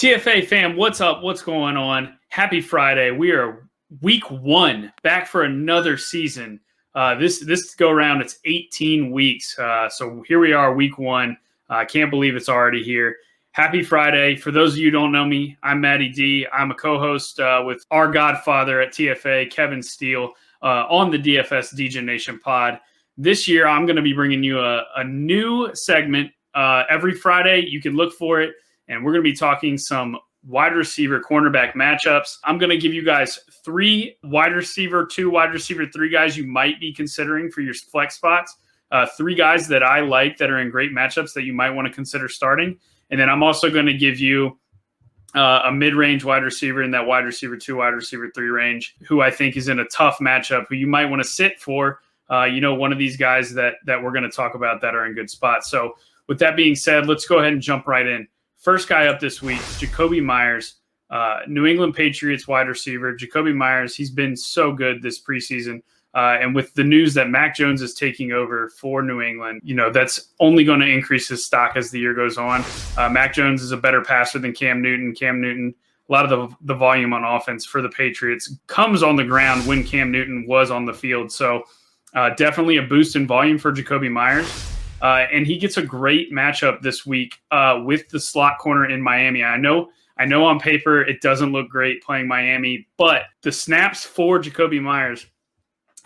TFA fam, what's up? What's going on? Happy Friday. We are week one back for another season. Uh, this this go around, it's 18 weeks. Uh, so here we are, week one. I uh, can't believe it's already here. Happy Friday. For those of you don't know me, I'm Matty D. I'm a co host uh, with our godfather at TFA, Kevin Steele, uh, on the DFS DJ Nation pod. This year, I'm going to be bringing you a, a new segment uh, every Friday. You can look for it and we're going to be talking some wide receiver cornerback matchups. I'm going to give you guys three wide receiver, two wide receiver, three guys you might be considering for your flex spots. Uh, three guys that I like that are in great matchups that you might want to consider starting. And then I'm also going to give you uh, a mid-range wide receiver in that wide receiver two, wide receiver three range, who I think is in a tough matchup, who you might want to sit for. Uh, you know, one of these guys that that we're going to talk about that are in good spots. So, with that being said, let's go ahead and jump right in. First guy up this week, Jakobi Meyers, uh, New England Patriots wide receiver. Jakobi Meyers, he's been so good this preseason. Uh, and with the news that Mac Jones is taking over for New England, you know, that's only going to increase his stock as the year goes on. Uh, Mac Jones is a better passer than Cam Newton. Cam Newton, a lot of the, the volume on offense for the Patriots comes on the ground when Cam Newton was on the field. So uh, definitely a boost in volume for Jakobi Meyers. Uh, and he gets a great matchup this week uh, with the slot corner in Miami. I know, I know on paper it doesn't look great playing Miami, but the snaps for Jakobi Meyers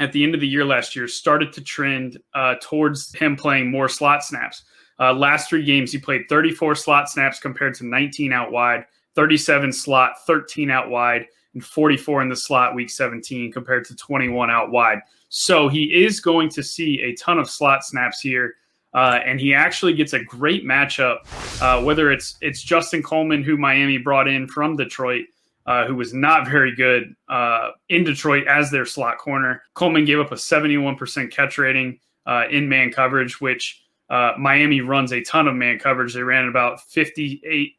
at the end of the year last year started to trend uh, towards him playing more slot snaps. Uh, last three games, he played 34 slot snaps compared to 19 out wide, 37 slot, 13 out wide, and 44 in the slot week 17 compared to 21 out wide. So he is going to see a ton of slot snaps here uh, and he actually gets a great matchup. Uh, whether it's it's Justin Coleman, who Miami brought in from Detroit, uh, who was not very good uh, in Detroit as their slot corner. Coleman gave up a 71% catch rating uh, in man coverage, which uh, Miami runs a ton of man coverage. They ran about 58%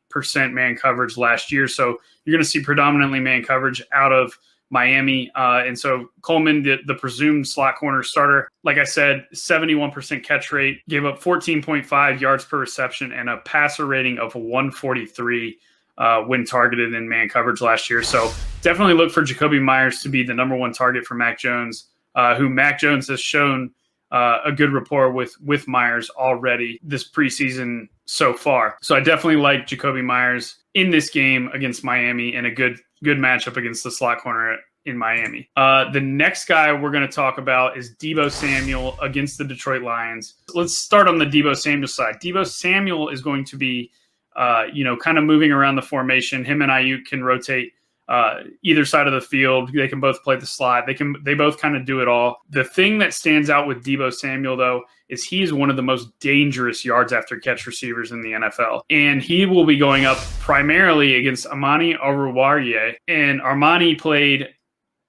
man coverage last year, so you're going to see predominantly man coverage out of Miami. Uh, and so Coleman, the, the presumed slot corner starter, like I said, 71% catch rate, gave up 14.5 yards per reception and a passer rating of 143 uh, when targeted in man coverage last year. So definitely look for Jakobi Meyers to be the number one target for Mac Jones, uh, who Mac Jones has shown uh, a good rapport with with Meyers already this preseason so far. So I definitely like Jakobi Meyers in this game against Miami and a good good matchup against the slot corner in Miami. Uh, the next guy we're going to talk about is Deebo Samuel against the Detroit Lions. Let's start on the Deebo Samuel side. Deebo Samuel is going to be, uh, you know, kind of moving around the formation. Him and Aiyuk can rotate uh, either side of the field. They can both play the slot. They can they both kind of do it all. The thing that stands out with Deebo Samuel though is he is one of the most dangerous yards after catch receivers in the NFL, and he will be going up primarily against Amani Oruwariye. And Amani played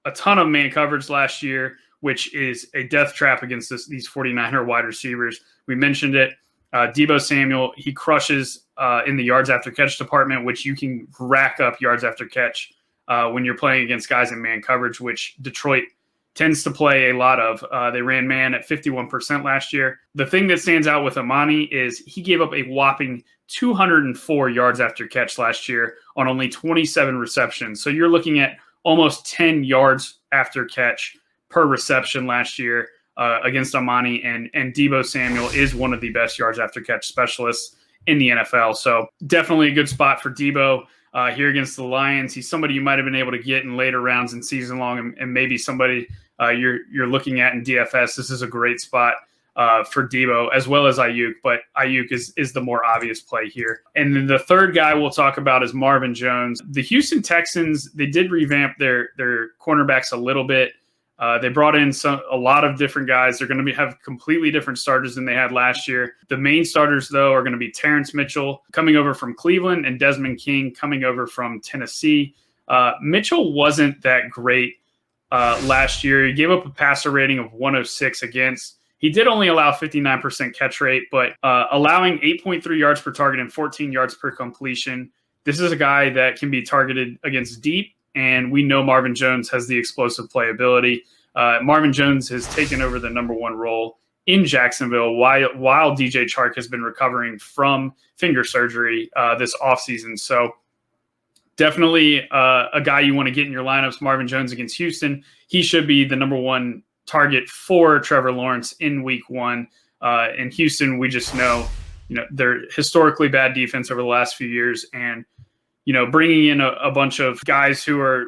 a ton of man coverage last year, which is a death trap against this, these 49er wide receivers. We mentioned it. Uh, Deebo Samuel, he crushes uh, in the yards after catch department, which you can rack up yards after catch uh, when you're playing against guys in man coverage, which Detroit tends to play a lot of. Uh, they ran man at 51% last year. The thing that stands out with Amani is he gave up a whopping 204 yards after catch last year on only 27 receptions. So you're looking at almost 10 yards after catch per reception last year uh, against Amani, and and Deebo Samuel is one of the best yards after catch specialists in the NFL. So definitely a good spot for Deebo uh, here against the Lions. He's somebody you might have been able to get in later rounds and season long, and, and maybe somebody uh, you're you're looking at in DFS. This is a great spot. Uh, for Deebo as well as Aiyuk, but Aiyuk is is the more obvious play here. And then the third guy we'll talk about is Marvin Jones. The Houston Texans they did revamp their their cornerbacks a little bit Uh, they brought in some a lot of different guys. They're going to have completely different starters than they had last year. The main starters, though, are going to be Terrance Mitchell coming over from Cleveland and Desmond King coming over from Tennessee. Uh, Mitchell wasn't that great uh, last year. He gave up a passer rating of 106 against. He did only allow 59% catch rate, but uh, allowing 8.3 yards per target and 14 yards per completion. This is a guy that can be targeted against deep and we know Marvin Jones has the explosive playability. Uh, Marvin Jones has taken over the number one role in Jacksonville while while DJ Chark has been recovering from finger surgery uh, this offseason. So definitely uh, a guy you want to get in your lineups. Marvin Jones against Houston, he should be the number one target for Trevor Lawrence in Week One. Uh, in Houston, we just know you know they're historically bad defense over the last few years and you know, bringing in a, a bunch of guys who are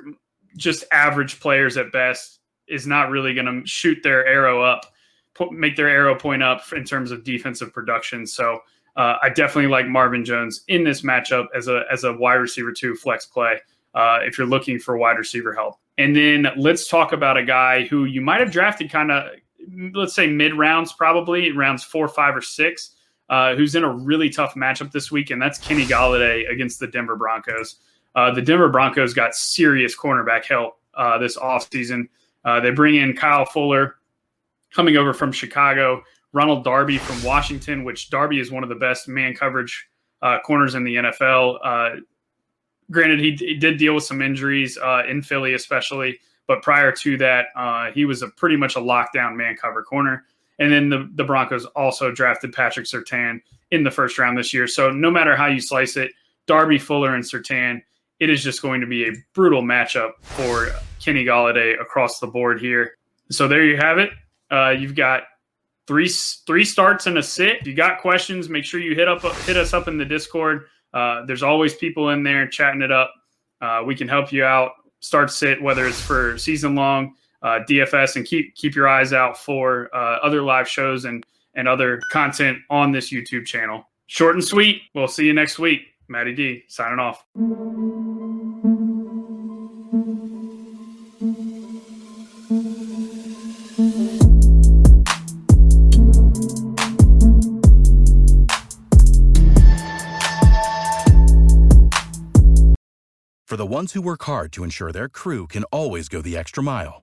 just average players at best is not really going to shoot their arrow up, put, make their arrow point up in terms of defensive production. So uh, I definitely like Marvin Jones in this matchup as a as a wide receiver two flex play uh, if you're looking for wide receiver help. And then let's talk about a guy who you might have drafted kind of let's say mid rounds, probably rounds four, five, or six uh, who's in a really tough matchup this week, and that's Kenny Golladay against the Denver Broncos. Uh, the Denver Broncos got serious cornerback help uh, this offseason. Uh, they bring in Kyle Fuller coming over from Chicago, Ronald Darby from Washington, which Darby is one of the best man coverage uh, corners in the NFL. Uh, granted, he, he, did deal with some injuries uh, in Philly, especially, but prior to that, he was a pretty much a lockdown man cover corner. And then the, the Broncos also drafted Patrick Surtain in the first round this year. So no matter how you slice it, Darby Fuller and Surtain, it is just going to be a brutal matchup for Kenny Golladay across the board here. So there you have it. Uh, you've got three three starts and a sit. If you got questions, make sure you hit up hit us up in the Discord. Uh, there's always people in there chatting it up. Uh, we can help you out. Start sit whether it's for season long uh, DFS and keep keep your eyes out for uh, other live shows and and other content on this YouTube channel. Short and sweet. We'll see you next week. Matty D signing off. For the ones who work hard to ensure their crew can always go the extra mile